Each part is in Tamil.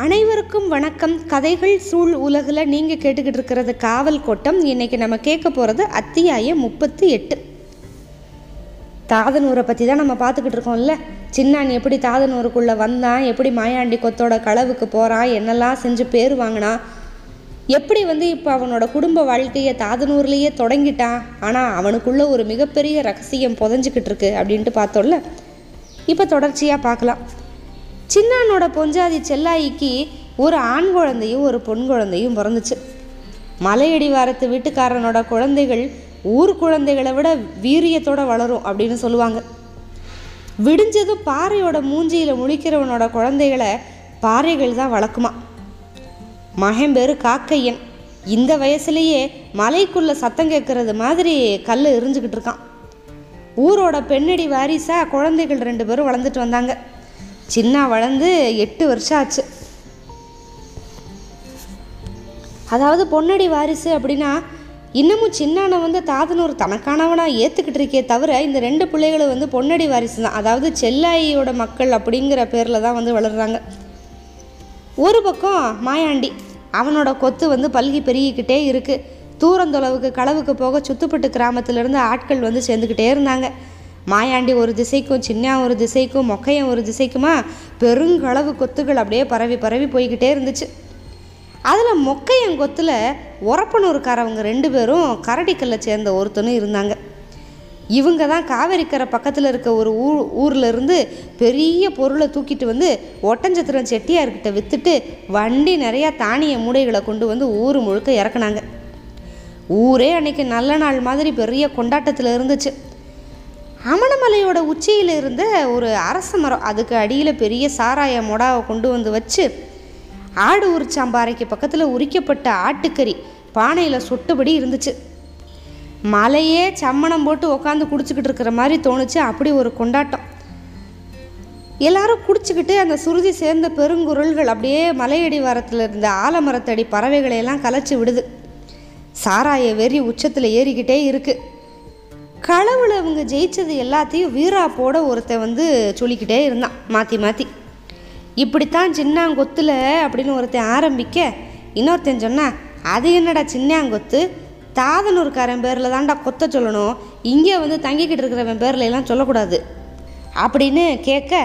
அனைவருக்கும் வணக்கம். கதைகள் சூழ் உலகில் நீங்கள் கேட்டுக்கிட்டு இருக்கிறது காவல் கோட்டம். இன்னைக்கு நம்ம கேட்க போகிறது அத்தியாயம் முப்பத்தி எட்டு. தாதனூரை பற்றி தான் நம்ம பார்த்துக்கிட்டு இருக்கோம்ல. சின்னான் எப்படி தாதனூருக்குள்ளே வந்தான்? எப்படி மாயாண்டி கொத்தோட களவுக்கு போகிறான் என்னெல்லாம் செஞ்சு பேர் வாங்கினான்? எப்படி வந்து இப்போ அவனோட குடும்ப வாழ்க்கையை தாதனூர்லேயே தொடங்கிட்டான்? ஆனால் அவனுக்குள்ள ஒரு மிகப்பெரிய ரகசியம் புதஞ்சிக்கிட்டு இருக்கு அப்படின்ட்டு பார்த்தோம்ல. இப்போ தொடர்ச்சியாக பார்க்கலாம். சின்னானோட பொஞ்சாதி செல்லாயிக்கு ஒரு ஆண் குழந்தையும் ஒரு பொன் குழந்தையும் பிறந்துச்சு. மலையடிவாரத்து வீட்டுக்காரனோட குழந்தைகள் ஊர் குழந்தைகளை விட வீரியத்தோட வளரும் அப்படின்னு சொல்லுவாங்க. விடிஞ்சதும் பாறையோட மூஞ்சியில் முழிக்கிறவனோட குழந்தைகளை பாறைகள் தான் வளர்க்குமா? மகன் காக்கையன். இந்த வயசுலேயே மலைக்குள்ளே சத்தம் கேட்கறது மாதிரி கல் எரிஞ்சுக்கிட்டு இருக்கான். ஊரோட பெண்ணடி வாரிசாக குழந்தைகள் ரெண்டு பேரும் வளர்ந்துட்டு வந்தாங்க. சின்ன வளர்ந்து எட்டு வருஷம் ஆச்சு. அதாவது பொன்னடி வாரிசு அப்படின்னா இன்னமும் சின்னான வந்து தாதனூர் தனக்கானவனாக ஏற்றுக்கிட்டு இருக்கே தவிர இந்த ரெண்டு பிள்ளைகளும் வந்து பொன்னடி வாரிசு தான் அதாவது செல்லாயியோட மக்கள் அப்படிங்கிற பேரில் தான் வந்து வளர்கிறாங்க ஒரு பக்கம் மாயாண்டி அவனோட கொத்து வந்து பல்கி பெருகிக்கிட்டே இருக்குது தூரந்தொலைவுக்கு களவுக்கு போக சுத்துப்பட்டு கிராமத்திலிருந்து ஆட்கள் வந்து சேர்ந்துக்கிட்டே இருந்தாங்க. மாயாண்டி ஒரு திசைக்கும் சின்ன ஒரு திசைக்கும் மொக்கையன் ஒரு திசைக்குமா பெருங்களவு கொத்துகள் அப்படியே பரவி பரவி போய்கிட்டே இருந்துச்சு. அதில் மொக்கையன் கொத்தில் உரப்பனூருக்காரவங்க ரெண்டு பேரும் கரடிக்கல்லை சேர்ந்த ஒருத்தனும் இருந்தாங்க. இவங்க தான் காவேரிக்கரை பக்கத்தில் இருக்க ஒரு ஊர் ஊரில் இருந்து பெரிய பொருளை தூக்கிட்டு வந்து ஒட்டஞ்சத்திரம் செட்டியார்கிட்ட விற்றுட்டு வண்டி நிறையா தானிய மூடைகளை கொண்டு வந்து ஊர் முழுக்க இறக்குனாங்க. ஊரே அன்னைக்கு நல்ல நாள் மாதிரி பெரிய கொண்டாட்டத்தில் இருந்துச்சு. அமணமலையோட உச்சியில் இருந்த ஒரு அரச மரம் அதுக்கு அடியில் பெரிய சாராய மொடாவை கொண்டு வந்து வச்சு ஆடு உரிச்சாம்பாறைக்கு பக்கத்தில் உரிக்கப்பட்ட ஆட்டுக்கறி பானையில் சுட்டபடி இருந்துச்சு. மலையே சம்மணம் போட்டு உக்காந்து குடிச்சிக்கிட்டு இருக்கிற மாதிரி தோணுச்சு. அப்படி ஒரு கொண்டாட்டம். எல்லாரும் குடிச்சிக்கிட்டு அந்த சுருதி சேர்ந்த பெருங்குரல்கள் அப்படியே மலையடி வாரத்தில் இருந்த ஆலமரத்தடி பறவைகளை எல்லாம் கலைச்சி விடுது. சாராய வெறி உச்சத்தில் ஏறிக்கிட்டே இருக்குது களவில் அவங்க ஜெயிச்சது எல்லாத்தையும் வீராப்போட ஒருத்தன் வந்து சொல்லிக்கிட்டே இருந்தான். மாற்றி மாற்றி இப்படித்தான் சின்னாங்கொத்தில் அப்படின்னு ஒருத்தன் ஆரம்பிக்க இன்னொருத்தன் சொன்னா அது என்னடா சின்னாங்கொத்து? தாதனூர்காரன் பேரில் தான்டா கொத்த சொல்லணும். இங்கே வந்து தங்கிக்கிட்டு இருக்கிறவன் பேரில் எல்லாம் சொல்லக்கூடாது. அப்படின்னு கேட்க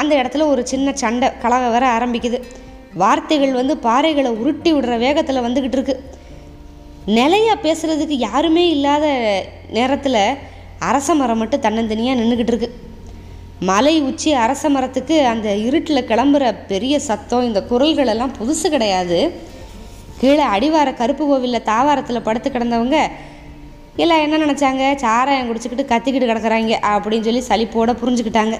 அந்த இடத்துல ஒரு சின்ன சண்டை கலக வர ஆரம்பிக்குது. வார்த்தைகள் வந்து பாறைகளை உருட்டி விடுற வேகத்தில் வந்துக்கிட்டு இருக்குது நிலையா பேசுகிறதுக்கு யாருமே இல்லாத நேரத்தில் அரச மரம் மட்டும் தன்னந்தனியாக நின்றுக்கிட்டு இருக்கு. மலை உச்சி அரச மரத்துக்கு அந்த இருட்டில் கிளம்புற பெரிய சத்தம் இந்த குரல்கள் எல்லாம் புதுசு கிடையாது. கீழே அடிவார கருப்பு கோவிலில் தாவாரத்தில் படுத்து கிடந்தவங்க எல்லாம் என்ன நினச்சாங்க? சாராயம் குடிச்சிக்கிட்டு கத்திக்கிட்டு கிடக்குறாங்க அப்படின்னு சொல்லி சளிப்போட புரிஞ்சுக்கிட்டாங்க.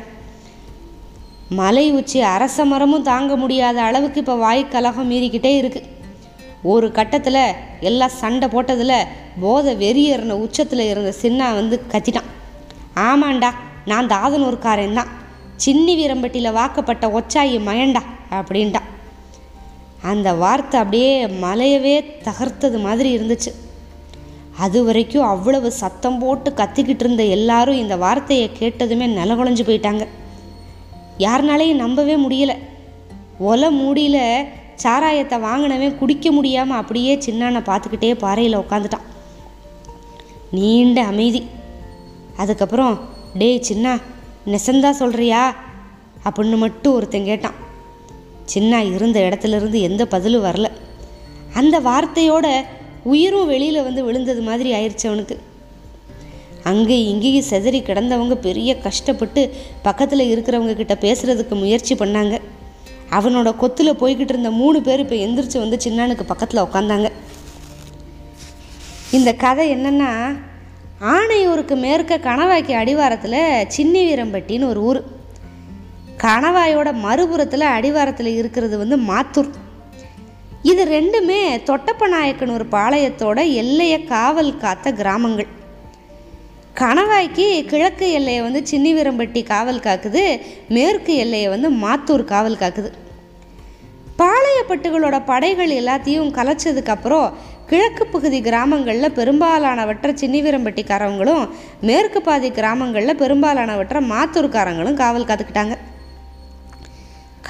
மலை உச்சி அரச மரமும் தாங்க முடியாத அளவுக்கு இப்போ வாய்க்கலகம் மீறிக்கிட்டே இருக்குது ஒரு கட்டத்தில் எல்லாம் சண்டை போட்டதில் போதை வெறியேறின உச்சத்தில் இருந்த சின்னா வந்து கத்திட்டான். ஆமாண்டா நான் தாதனூர்காரன் தான். சின்னி வீரம்பட்டியில் வாக்கப்பட்ட ஒச்சாயி மயண்டா அப்படின்ட்டான் அந்த வார்த்தை அப்படியே மலையவே தகர்த்தது மாதிரி இருந்துச்சு. அது வரைக்கும் அவ்வளவு சத்தம் போட்டு கத்திக்கிட்டு இருந்த எல்லாரும் இந்த வார்த்தையை கேட்டதுமே நிலகுலைஞ்சு போயிட்டாங்க. யாருனாலையும் நம்பவே முடியலை. ஒலை மூடியில் சாராயத்தை வாங்கினவன் குடிக்க முடியாமல் அப்படியே சின்னானை பார்த்துக்கிட்டே பாறையில் உட்காந்துட்டான் நீண்ட அமைதி. அதுக்கப்புறம் டேய் சின்னா நெசந்தா சொல்கிறியா அப்படின்னு மட்டும் ஒருத்தன் கேட்டான். சின்னா இருந்த இடத்துல இருந்து எந்த பதிலும் வரல. அந்த வார்த்தையோட உயிரும் வெளியில் வந்து விழுந்தது மாதிரி ஆயிடுச்சு அவனுக்கு. அங்கே இங்கேயும் செதறி கிடந்தவங்க பெரிய கஷ்டப்பட்டு பக்கத்தில் இருக்கிறவங்க கிட்ட பேசுகிறதுக்கு முயற்சி பண்ணாங்க. அவனோட கொத்தில் போய்கிட்டு இருந்த மூணு பேர் இப்போ எந்திரிச்சு வந்து சின்னானுக்கு பக்கத்தில் உட்காந்தாங்க இந்த கதை என்னென்னா ஆணையூருக்கு மேற்க கணவாய்க்கு அடிவாரத்தில் சின்னி வீரம்பட்டின்னு ஒரு ஊர். கணவாயோட மறுபுறத்தில் அடிவாரத்தில் இருக்கிறது வந்து மாத்தூர். இது ரெண்டுமே தொட்டப்ப நாயக்கன் ஒரு பாளையத்தோட எல்லையை காவல் காத்த கிராமங்கள். கணவாய்க்கு கிழக்கு எல்லையை வந்து சின்னிவீரம்பட்டி காவல் காக்குது. மேற்கு எல்லையை வந்து மாத்தூர் காவல் காக்குது. பாளையப்பட்டுகளோட படைகள் எல்லாத்தையும் கலைச்சதுக்கப்புறம் கிழக்கு பகுதி கிராமங்களில் பெரும்பாலானவற்றை சின்னிவீரம்பட்டிக்காரவங்களும் மேற்கு பாதி கிராமங்களில் பெரும்பாலானவற்றை மாத்தூர்காரங்களும் காவல் காத்துக்கிட்டாங்க.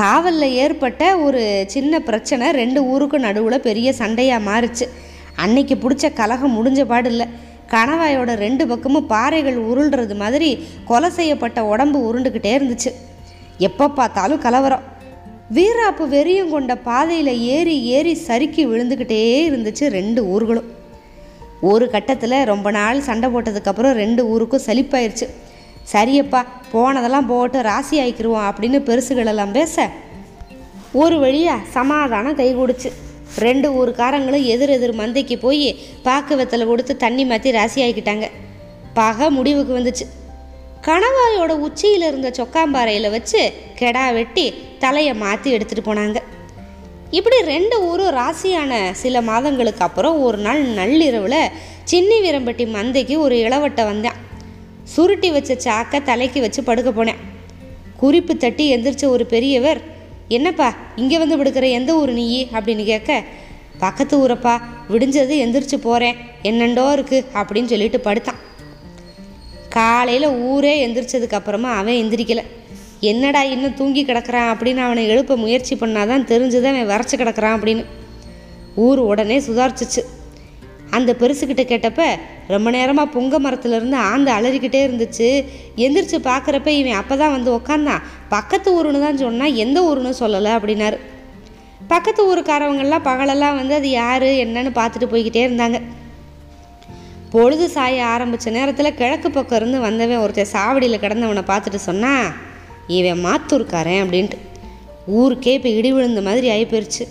காவலில் ஏற்பட்ட ஒரு சின்ன பிரச்சனை ரெண்டு ஊருக்கும் நடுவில் பெரிய சண்டையாக மாறுச்சு. அன்னைக்கு பிடிச்ச கலகம் முடிஞ்ச பாடு இல்லை. கணவாயோட ரெண்டு பக்கமும் பாறைகள் உருள்றது மாதிரி கொலை செய்யப்பட்ட உடம்பு உருண்டுக்கிட்டே இருந்துச்சு. எப்போ பார்த்தாலும் கலவரம். வீராப்பு வெறியும் கொண்ட பாதையில் ஏறி ஏறி சறுக்கி விழுந்துக்கிட்டே இருந்துச்சு ரெண்டு ஊர்களும். ஒரு கட்டத்தில் ரொம்ப நாள் சண்டை போட்டதுக்கப்புறம் ரெண்டு ஊருக்கும் சலிப்பாயிருச்சு. சரியப்பா போனதெல்லாம் போட்டு ராசி ஆயிக்கிருவோம் அப்படின்னு பெருசுகளெல்லாம் பேச ஒரு வழியாக சமாதானம் கைகூடுச்சு. ரெண்டு ஊருக்காரங்களும் எதிர் எதிர் மந்தைக்கு போய் பாக்கு வெத்தலை கொடுத்து தண்ணி மாற்றி ராசி ஆகிக்கிட்டாங்க பகை முடிவுக்கு வந்துச்சு. கணவாயோட உச்சியில் இருந்த சொக்காம்பாறையில் வச்சு கெடா வெட்டி தலையை மாற்றி எடுத்துகிட்டு போனாங்க. இப்படி ரெண்டு ஊரும் ராசியான சில மாதங்களுக்கு அப்புறம் ஒரு நாள் நள்ளிரவில் சின்னி வீரம்பட்டி மந்தைக்கு ஒரு இளவட்டை வந்தேன் சுருட்டி வச்ச சாக்கை தலைக்கு வச்சு படுக்க போனேன் குறிப்பு தட்டி எந்திரிச்ச ஒரு பெரியவர் என்னப்பா இங்கே வந்து விடுக்கிற எந்த ஊர் நீ? அப்படின்னு கேட்க பக்கத்து ஊரப்பா விடிஞ்சது எந்திரிச்சு போகிறேன் என்னண்டோ இருக்குது அப்படின்னு சொல்லிட்டு படுத்தான். காலையில் ஊரே எந்திரிச்சதுக்கு அப்புறமா அவன் எந்திரிக்கல. என்னடா இன்னும் தூங்கி கிடக்குறான் அப்படின்னு அவனை எழுப்ப முயற்சி பண்ணாதான் தெரிஞ்சுதான் அவன் வரைச்சி கிடக்குறான் அப்படின்னு. ஊர் உடனே சுதாரிச்சிச்சு. அந்த பெருசுக்கிட்ட கேட்டப்ப ரொம்ப நேரமாக புங்க மரத்துலேருந்து ஆந்து அலறிக்கிட்டே இருந்துச்சு. எந்திரிச்சு பார்க்குறப்ப இவன் அப்போ தான் வந்து உக்காந்தான். பக்கத்து ஊருன்னு தான் சொன்னால் எந்த ஊருன்னு சொல்லலை அப்படின்னாரு. பக்கத்து ஊருக்காரவங்கெல்லாம் பகலெல்லாம் வந்து அது யார் என்னன்னு பார்த்துட்டு போய்கிட்டே இருந்தாங்க. பொழுது சாய ஆரம்பித்த நேரத்தில் கிழக்கு பக்கம் இருந்து வந்தவன் ஒருத்தன் சாவடியில் கிடந்தவனை பார்த்துட்டு சொன்னா இவன் மாத்தூர்க்காரன் அப்படின்ட்டு. ஊருக்கே இப்போ இடி விழுந்த மாதிரி ஆகி போயிடுச்சு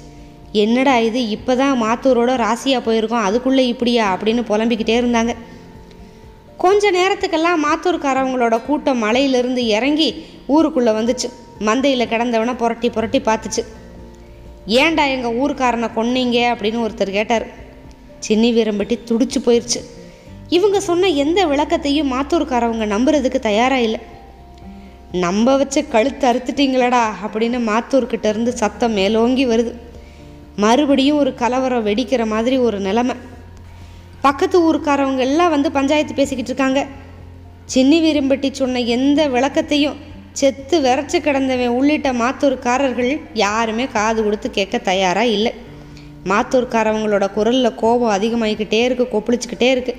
என்னடா இது இப்போ தான் மாத்தூரோட ராசியாக போயிருக்கோம் அதுக்குள்ளே இப்படியா அப்படின்னு புலம்பிக்கிட்டே இருந்தாங்க. கொஞ்ச நேரத்துக்கெல்லாம் மாத்தூர்காரவங்களோட கூட்டம் மலையிலிருந்து இறங்கி ஊருக்குள்ளே வந்துச்சு. மந்தையில் கிடந்தவனை புரட்டி புரட்டி பார்த்துச்சு. ஏன்டா எங்கள் ஊருக்காரனை கொன்னீங்க அப்படின்னு ஒருத்தர் கேட்டார். சின்னி வீரம்பட்டி துடிச்சு போயிடுச்சு இவங்க சொன்ன எந்த விளக்கத்தையும் மாத்தூர்காரவங்க நம்புறதுக்கு தயாராக இல்லை. நம்ப வச்ச கழுத்து அறுத்துட்டீங்களடா அப்படின்னு மாத்தூர்கிட்ட இருந்து சத்தம் மேலோங்கி வருது. மறுபடியும் ஒரு கலவரம் வெடிக்கிற மாதிரி ஒரு நிலைமை. பக்கத்து ஊருக்காரவங்க எல்லாம் வந்து பஞ்சாயத்து பேசிக்கிட்டு இருக்காங்க. சின்னி வீரம்பட்டி சொன்ன எந்த விளக்கத்தையும் செத்து விரைச்சி கிடந்தவன் உள்ளிட்ட மாத்தூர்காரர்கள் யாருமே காது கொடுத்து கேட்க தயாராக இல்லை. மாத்தூர்காரவங்களோட குரலில் கோபம் அதிகமாகிக்கிட்டே இருக்குது கொப்பளிச்சுக்கிட்டே இருக்கு.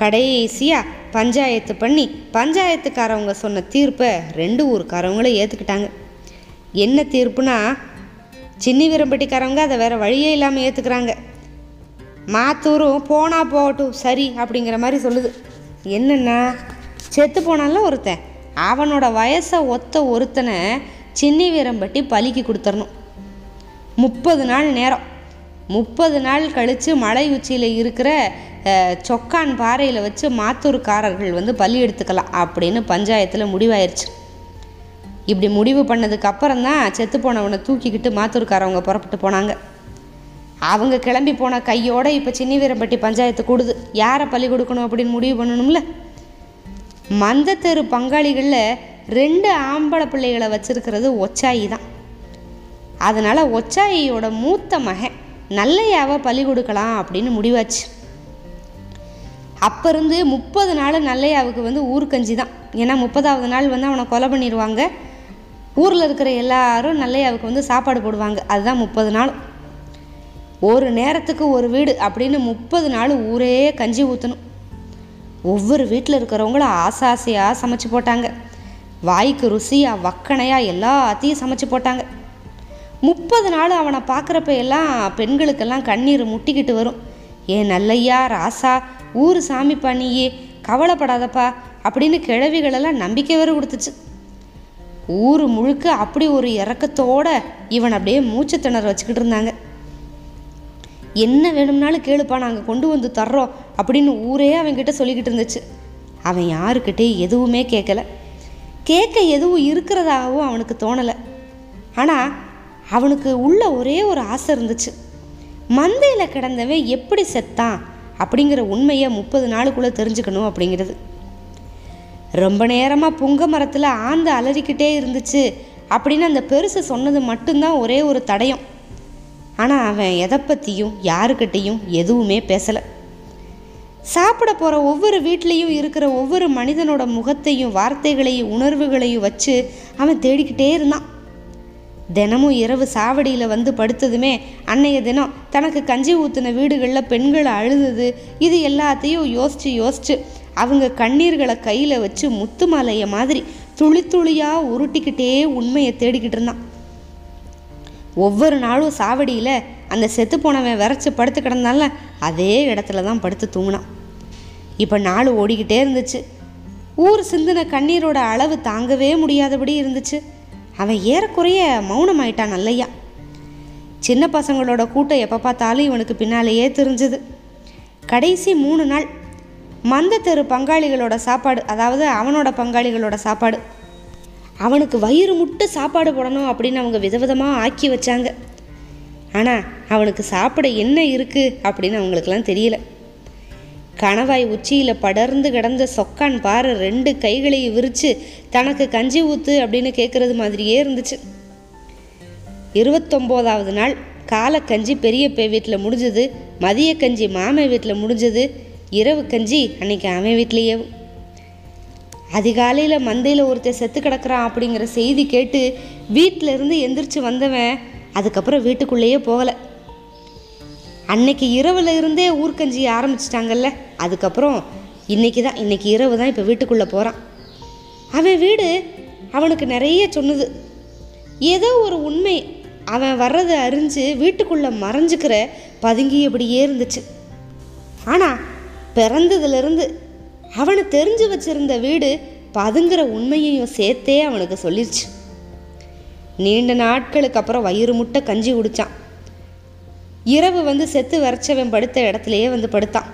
கடைசியாக பஞ்சாயத்து பண்ணி பஞ்சாயத்துக்காரவங்க சொன்ன தீர்ப்பை ரெண்டு ஊருக்காரவங்களும் ஏற்றுக்கிட்டாங்க என்ன தீர்ப்புனா சின்னி வீரம்பட்டிக்காரவங்க அதை வேறு வழியே இல்லாமல் ஏற்றுக்கிறாங்க மாத்தூரும் போனால் போகட்டும் சரி அப்படிங்கிற மாதிரி சொல்லுது. என்னென்னா செத்து போனாலும் ஒருத்தன். அவனோட வயசை ஒத்த ஒருத்தனை சின்னி வீரம்பட்டி பலிக்கு கொடுத்துடணும் முப்பது நாள் நேரம். முப்பது நாள் கழித்து மலை உச்சியில் இருக்கிற சொக்கான் பாறையில் வச்சு மாத்தூர்காரர்கள் வந்து பலி எடுத்துக்கலாம் அப்படின்னு பஞ்சாயத்தில் முடிவாயிருச்சு. இப்படி முடிவு பண்ணதுக்கு அப்புறம் தான் செத்து போனவனை தூக்கிக்கிட்டு மாத்தூர்காரவங்க புறப்பட்டு போனாங்க. அவங்க கிளம்பி போன கையோட இப்போ சின்ன வீரம்பட்டி பஞ்சாயத்து கூடுது. யாரை பலி கொடுக்கணும் அப்படின்னு முடிவு பண்ணணும்ல? மந்தத்தெரு பங்காளிகளில் ரெண்டு ஆம்பளை பிள்ளைகளை வச்சுருக்கிறது ஒச்சாயி தான். அதனால் ஒச்சாயியோட மூத்த மகன் நல்லையாவை பலி கொடுக்கலாம் அப்படின்னு முடிவாச்சு. அப்போ இருந்து முப்பது நாள் நல்லையாவுக்கு வந்து ஊர்க்கஞ்சி தான். ஏன்னா முப்பதாவது நாள் வந்து அவனை கொலை பண்ணிடுவாங்க ஊரில் இருக்கிற எல்லாரும் நல்லையாவுக்கு வந்து சாப்பாடு போடுவாங்க. அதுதான் முப்பது நாள். ஒரு நேரத்துக்கு ஒரு வீடு அப்படின்னு முப்பது நாள் ஊரே கஞ்சி ஊற்றணும் ஒவ்வொரு வீட்டில் இருக்கிறவங்களும் ஆசை ஆசையாக சமைச்சு போட்டாங்க. வாய்க்கு ருசியாக வக்கணையாக எல்லாத்தையும் சமைச்சு போட்டாங்க. முப்பது நாள் அவனை பார்க்குறப்ப எல்லாம் பெண்களுக்கெல்லாம் கண்ணீர் முட்டிக்கிட்டு வரும். ஏ நல்லையா ராசா ஊர் சாமி பண்ணியே கவலைப்படாதப்பா அப்படின்னு கிழவிகளெல்லாம் நம்பிக்கை வேறு கொடுத்துச்சு. ஊர் முழுக்க அப்படி ஒரு இறக்கத்தோட இவன் அப்படியே மூச்சு திணற வச்சுக்கிட்டு இருந்தாங்க. என்ன வேணும்னாலும் கேளுப்பா நாங்கள் கொண்டு வந்து தர்றோம் அப்படின்னு ஊரே அவன்கிட்ட சொல்லிக்கிட்டு இருந்துச்சு. அவன் யாருக்கிட்டே எதுவுமே கேட்கல கேட்க எதுவும் இருக்கிறதாகவும் அவனுக்கு தோணலை. ஆனால் அவனுக்கு உள்ள ஒரே ஒரு ஆசை இருந்துச்சு. மந்தையில் கிடந்தவன் எப்படி செத்தான் அப்படிங்கிற உண்மையை முப்பது நாளுக்குள்ளே தெரிஞ்சுக்கணும் அப்படிங்கிறது. ரொம்ப நேரமாக புங்க மரத்தில் ஆந்து அலறிக்கிட்டே இருந்துச்சு அப்படின்னு அந்த பெருசு சொன்னது மட்டும்தான் ஒரே ஒரு தடயம். ஆனால் அவன் எதை பற்றியும் யாருக்கிட்டேயும் எதுவுமே பேசலை. சாப்பிட போகிற ஒவ்வொரு வீட்லேயும் இருக்கிற ஒவ்வொரு மனிதனோட முகத்தையும் வார்த்தைகளையும் உணர்வுகளையும் வச்சு அவன் தேடிக்கிட்டே இருந்தான். தினமும் இரவு சாவடியில் வந்து படுத்ததுமே அன்னைய தினம் தனக்கு கஞ்சி ஊற்றின வீடுகளில் பெண்கள் அழுதுது இது எல்லாத்தையும் யோசித்து யோசித்து அவங்க கண்ணீர்களை கையில் வச்சு முத்து மாலையை மாதிரி துளி துளியாக உருட்டிக்கிட்டே உண்மையை தேடிக்கிட்டு இருந்தான். ஒவ்வொரு நாளும் சாவடியில் அந்த செத்து போனவன் விரைச்சி படுத்து கிடந்தால அதே இடத்துல தான் படுத்து தூங்கினான். இப்போ நாள் ஓடிக்கிட்டே இருந்துச்சு. ஊர் சிந்தின கண்ணீரோட அளவு தாங்கவே முடியாதபடி இருந்துச்சு. அவன் ஏறக்குறைய மௌனமாயிட்டான் நல்லையா. சின்ன பசங்களோட கூட்டம் எப்போ பார்த்தாலும் இவனுக்கு பின்னாலேயே தெரிஞ்சது. கடைசி மூணு நாள் மந்த தெரு பங்காளிகளோட சாப்பாடு அதாவது அவனோட பங்காளிகளோட சாப்பாடு. அவனுக்கு வயிறு முட்டு சாப்பாடு போடணும் அப்படின்னு அவங்க விதவிதமாக ஆக்கி வச்சாங்க. ஆனால் அவனுக்கு சாப்பிட என்ன இருக்குது அப்படின்னு அவங்களுக்கெல்லாம் தெரியல. கணவாய் உச்சியில் படர்ந்து கிடந்த சொக்கான் பாரு ரெண்டு கைகளையும் விரித்து தனக்கு கஞ்சி ஊத்து அப்படின்னு கேட்குறது மாதிரியே இருந்துச்சு. இருபத்தொம்போதாவது நாள் காலக்கஞ்சி கஞ்சி வீட்டில் முடிஞ்சது மதிய கஞ்சி மாமை வீட்டில் முடிஞ்சது இரவு கஞ்சி அன்னைக்கு அவன் வீட்லேயே அதிகாலையில் மந்தையில் ஒருத்தர் செத்து கிடக்குறான் அப்படிங்கிற செய்தி கேட்டு வீட்டில் இருந்து எந்திரிச்சு வந்தவன் அதுக்கப்புறம் வீட்டுக்குள்ளேயே போகலை. அன்னைக்கு இரவில் இருந்தே ஊர்க்கஞ்சி ஆரம்பிச்சிட்டாங்கல்ல அதுக்கப்புறம் இன்னைக்கு தான் இன்றைக்கி இரவு தான் இப்போ வீட்டுக்குள்ளே போகிறான் அவன் வீடு அவனுக்கு நிறைய சொன்னது. ஏதோ ஒரு உண்மை அவன் வர்றதை அறிஞ்சு வீட்டுக்குள்ளே மறைஞ்சுக்கிற பதுங்கியபடியே இருந்துச்சு. ஆனால் பிறந்ததுலேருந்து அவனை தெரிஞ்சு வச்சிருந்த வீடு பதுங்குற உண்மையையும் சேர்த்தே அவனுக்கு சொல்லிடுச்சு நீண்ட நாட்களுக்கு அப்புறம் வயிறு முட்டை கஞ்சி குடித்தான் இரவு வந்து செத்து வரைச்சவன் படுத்த இடத்துலையே வந்து படுத்தான்.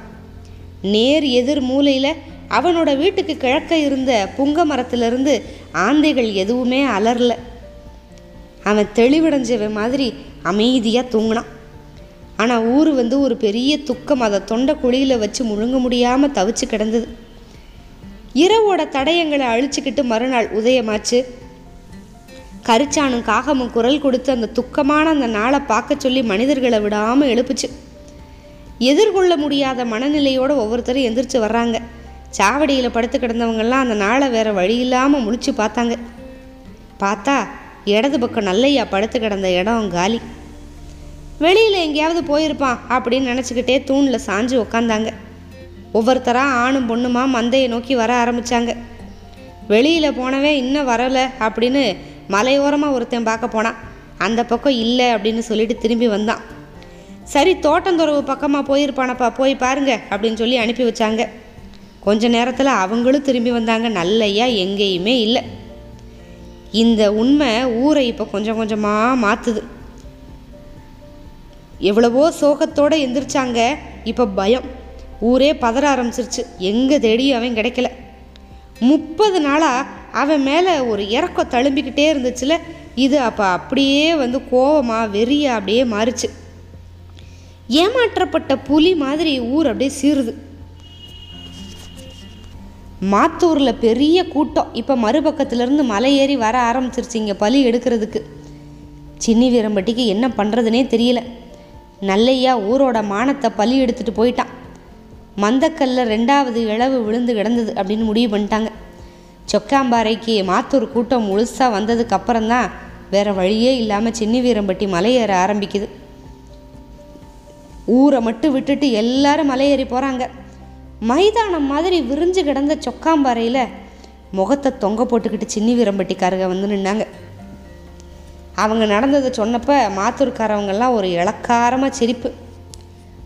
நேர் எதிர் மூலையில் அவனோட வீட்டுக்கு கிழக்க இருந்த புங்க மரத்திலிருந்து ஆந்தைகள் எதுவுமே அலறல. அவன் தெளிவடைஞ்சவன் மாதிரி அமைதியாக தூங்கினான். ஆனால் ஊர் வந்து ஒரு பெரிய துக்கம். அதை தொண்டை குழியில் வச்சு முழுங்க முடியாமல் தவிச்சு கிடந்தது. இரவோட தடயங்களை அழிச்சுக்கிட்டு மறுநாள் உதயமாச்சு. கரிச்சானும் காகமும் குரல் கொடுத்து அந்த துக்கமான அந்த நாளை பார்க்க சொல்லி மனிதர்களை விடாமல் எழுப்புச்சு. எதிர்கொள்ள முடியாத மனநிலையோடு ஒவ்வொருத்தரும் எந்திரிச்சு வர்றாங்க. சாவடியில் படுத்து கிடந்தவங்கெல்லாம் அந்த நாளை வேற வழி இல்லாமல் முழிச்சு பார்த்தாங்க. பார்த்தா இடது பக்கம் நல்லையா படுத்து கிடந்த இடம் காலி. வெளியில் எங்கேயாவது போயிருப்பான் அப்படின்னு நினச்சிக்கிட்டே தூணில் சாஞ்சு உக்காந்தாங்க. ஒவ்வொருத்தராக ஆணும் பொண்ணுமா மந்தையை நோக்கி வர ஆரம்பித்தாங்க வெளியில் போனவே இன்னும் வரலை அப்படின்னு மலையோரமாக ஒருத்தன் பார்க்க போனான். அந்த பக்கம் இல்லை அப்படின்னு சொல்லிட்டு திரும்பி வந்தான். சரி தோட்டந்துறவு பக்கமாக போயிருப்பானப்பா போய் பாருங்க அப்படின்னு சொல்லி அனுப்பி வச்சாங்க. கொஞ்ச நேரத்தில் அவங்களும் திரும்பி வந்தாங்க. நல்லையா எங்கேயுமே இல்லை. இந்த உண்மை ஊரை இப்போ கொஞ்சம் கொஞ்சமாக மாற்றுது எவ்வளவோ சோகத்தோடு எந்திரிச்சாங்க. இப்போ பயம். ஊரே பதற ஆரம்பிச்சிருச்சு. எங்கே தேடியும் அவன் கிடைக்கல. முப்பது நாளாக அவன் மேலே ஒரு இறக்கம் தழும்பிக்கிட்டே இருந்துச்சுல. இது அப்போ அப்படியே வந்து கோவமாக வெறியா அப்படியே மாறிச்சு. ஏமாற்றப்பட்ட புலி மாதிரி ஊர் அப்படியே சீருது மாத்தூரில் பெரிய கூட்டம். இப்போ மறுபக்கத்துலேருந்து மலை ஏறி வர ஆரம்பிச்சிருச்சு இங்கே பலி எடுக்கிறதுக்கு. சின்னி வீரம்பட்டிக்கு என்ன பண்ணுறதுனே தெரியல. நல்லையா ஊரோட மானத்தை பலி எடுத்துட்டு போயிட்டான். மந்தக்கல்ல ரெண்டாவது இழவு விழுந்து கிடந்தது அப்படின்னு முடிவு பண்ணிட்டாங்க. சொக்காம்பாறைக்கு மாத்தூர் கூட்டம் முழுசாக வந்ததுக்கு அப்புறம்தான் வேற வழியே இல்லாமல் சின்னி வீரம்பட்டி மலையேற ஆரம்பிக்குது. ஊரை மட்டும் விட்டுட்டு எல்லாரும் மலையேறி போகிறாங்க மைதானம் மாதிரி விரிஞ்சு கிடந்த சொக்காம்பாறையில் முகத்தை தொங்க போட்டுக்கிட்டு சின்னி வீரம்பட்டிக்காரங்க வந்து நின்னாங்க. அவங்க நடந்ததை சொன்னப்போ மாத்தூர்காரவங்கெல்லாம் ஒரு இலக்காரமாக சிரிப்பு.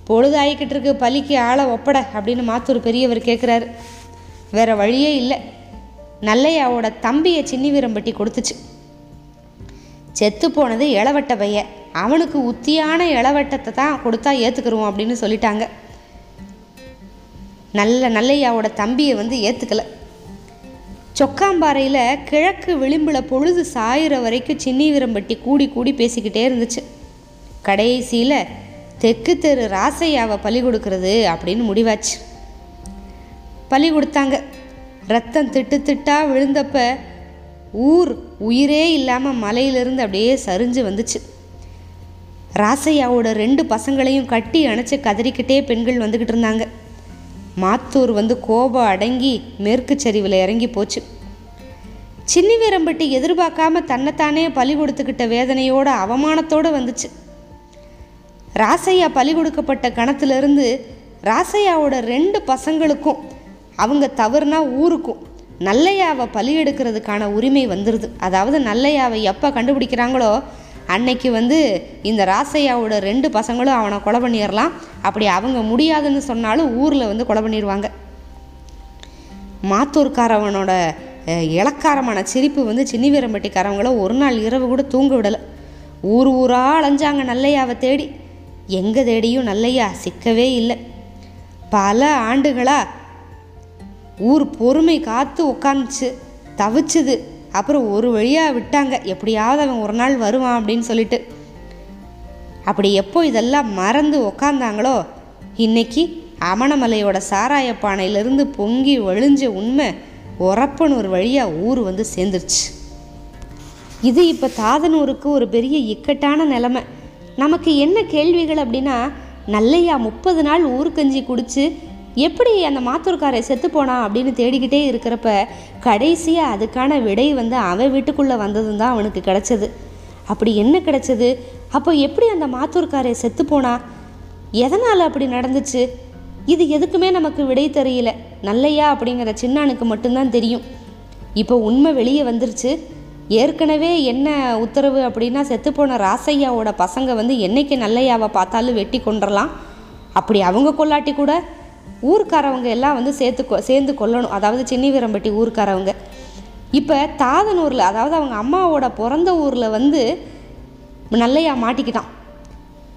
பொழுதாயிக்கிட்டு இருக்கு பலிக்கு ஆளை ஒப்பட அப்படின்னு மாத்தூர் பெரியவர் கேட்குறாரு வேற வழியே இல்லை. நல்லையாவோட தம்பியை சின்னி வீரம்பட்டி கொடுத்துச்சு. செத்து போனது இளவட்ட பைய. அவனுக்கு உத்தியான இளவட்டத்தை தான் கொடுத்தா ஏற்றுக்குருவோம் அப்படின்னு சொல்லிட்டாங்க. நல்ல நல்லையாவோட தம்பியை வந்து ஏற்றுக்கலை சொக்காம்பாறையில் கிழக்கு விளிம்பில் பொழுது சாயிற வரைக்கும் சின்னி வீரம்பட்டி கூடி கூடி பேசிக்கிட்டே இருந்துச்சு. கடைசியில் தெற்கு தெரு ராசையாவை பலி கொடுக்கறது அப்படின்னு முடிவாச்சு. பலி கொடுத்தாங்க. ரத்தம் திட்டு திட்டா விழுந்தப்ப ஊர் உயிரே இல்லாமல் மலையிலிருந்து அப்படியே சரிஞ்சு வந்துச்சு. ராசையாவோட ரெண்டு பசங்களையும் கட்டி அணைச்சி கதறிக்கிட்டே பெண்கள் வந்துக்கிட்டு இருந்தாங்க. மாத்தூர் வந்து கோபம் அடங்கி மேற்கு சரிவில் இறங்கி போச்சு. சின்னி வீரம்பட்டி எதிர்பார்க்காம தன்னைத்தானே பலி கொடுத்துக்கிட்ட வேதனையோட அவமானத்தோடு வந்துச்சு. ராசையா பலி கொடுக்கப்பட்ட கணத்திலிருந்து ராசையாவோட ரெண்டு பசங்களுக்கும் அவங்க தவறுனா ஊருக்கும் நல்லையாவை பலி எடுக்கிறதுக்கான உரிமை வந்துடுது அதாவது நல்லையாவை எப்போ கண்டுபிடிக்கிறாங்களோ அன்னைக்கு வந்து இந்த ராசையாவோட ரெண்டு பசங்களும் அவனை கொலை பண்ணிடலாம். அப்படி அவங்க முடியாதுன்னு சொன்னாலும் ஊரில் வந்து கொலை பண்ணிடுவாங்க. மாத்தூர்காரவனோட இலக்காரமான இளக்காரமான சிரிப்பு வந்து சின்னி வீரம்பட்டிக்காரவங்கள ஒரு நாள் இரவு கூட தூங்க விடலை. ஊர் ஊராக அலைஞ்சாங்க நல்லையாவை தேடி. எங்கே தேடியும் நல்லையா சிக்கவே இல்லை. பல ஆண்டுகளாக ஊர் பொறுமை காத்து உட்காந்துச்சு தவிச்சுது. அப்புறம் ஒரு வழியாக விட்டாங்க. எப்படியாவது அவன் ஒரு நாள் வருவான் அப்படின்னு சொல்லிட்டு. அப்படி எப்போ இதெல்லாம் மறந்து உக்காந்தாங்களோ இன்னைக்கு அமணமலையோட சாராய பானையிலிருந்து பொங்கி வழிஞ்ச உண்மை உரப்பனூர் வழியாக ஊர் வந்து சேர்ந்துருச்சு. இது இப்போ தாதனூருக்கு ஒரு பெரிய இக்கட்டான நிலைமை. நமக்கு என்ன கேள்விகள் அப்படின்னா நல்லையா முப்பது நாள் ஊருக்கஞ்சி குடித்து எப்படி அந்த மாத்தூர்காரை செத்து போனான் அப்படின்னு தேடிக்கிட்டே இருக்கிறப்ப கடைசியாக அதுக்கான விடை வந்து அவன் வீட்டுக்குள்ளே வந்ததும் தான் அவனுக்கு கிடச்சது. அப்படி என்ன கிடச்சது? அப்போ எப்படி அந்த மாத்தூர்காரை செத்து போனா? எதனால் அப்படி நடந்துச்சு? இது எதுக்குமே நமக்கு விடை தெரியல. நல்லையா அப்படிங்கிற சின்னானுக்கு மட்டும்தான் தெரியும். இப்போ உண்மை வெளியே வந்துருச்சு. ஏற்கனவே என்ன உத்தரவு அப்படின்னா செத்துப்போன ராசையாவோட பசங்க வந்து என்னைக்கு நல்லையாவை பார்த்தாலும் வெட்டி கொண்டுடலாம் அப்படி அவங்க கொள்ளாட்டி கூட ஊர்க்காரவங்க எல்லாம் வந்து சேர்த்து கொ- சேர்ந்து கொள்ளணும். அதாவது சின்னி வீரம்பட்டி ஊர்க்காரவங்க. இப்போ தாதனூரில் அதாவது அவங்க அம்மாவோட பிறந்த ஊரில் வந்து நல்லையா மாட்டிக்கிட்டான்.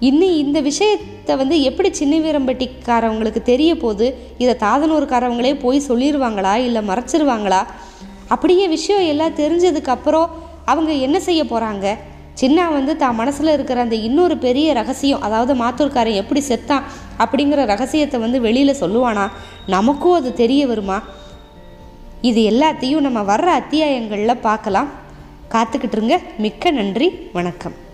இன்னும் இந்த விஷயத்தை வந்து எப்படி சின்ன வீரம்பட்டிக்காரவங்களுக்கு தெரிய போது இதை தாதனூர்காரவங்களே போய் சொல்லிடுவாங்களா இல்லை மறைச்சிருவாங்களா? அப்படியே விஷயம் எல்லாம் தெரிஞ்சதுக்கப்புறம் அவங்க என்ன செய்ய போகிறாங்க சின்ன வந்து தான் மனசில் இருக்கிற அந்த இன்னொரு பெரிய ரகசியம் அதாவது மாத்தூர்காரன் எப்படி செத்தான் அப்படிங்கிற ரகசியத்தை வந்து வெளியில் சொல்லுவானா? நமக்கும் அது தெரிய வருமா? இது எல்லாத்தையும் நம்ம வர்ற அத்தியாயங்களில் பார்க்கலாம். காத்துக்கிட்டுருங்க மிக்க நன்றி. வணக்கம்.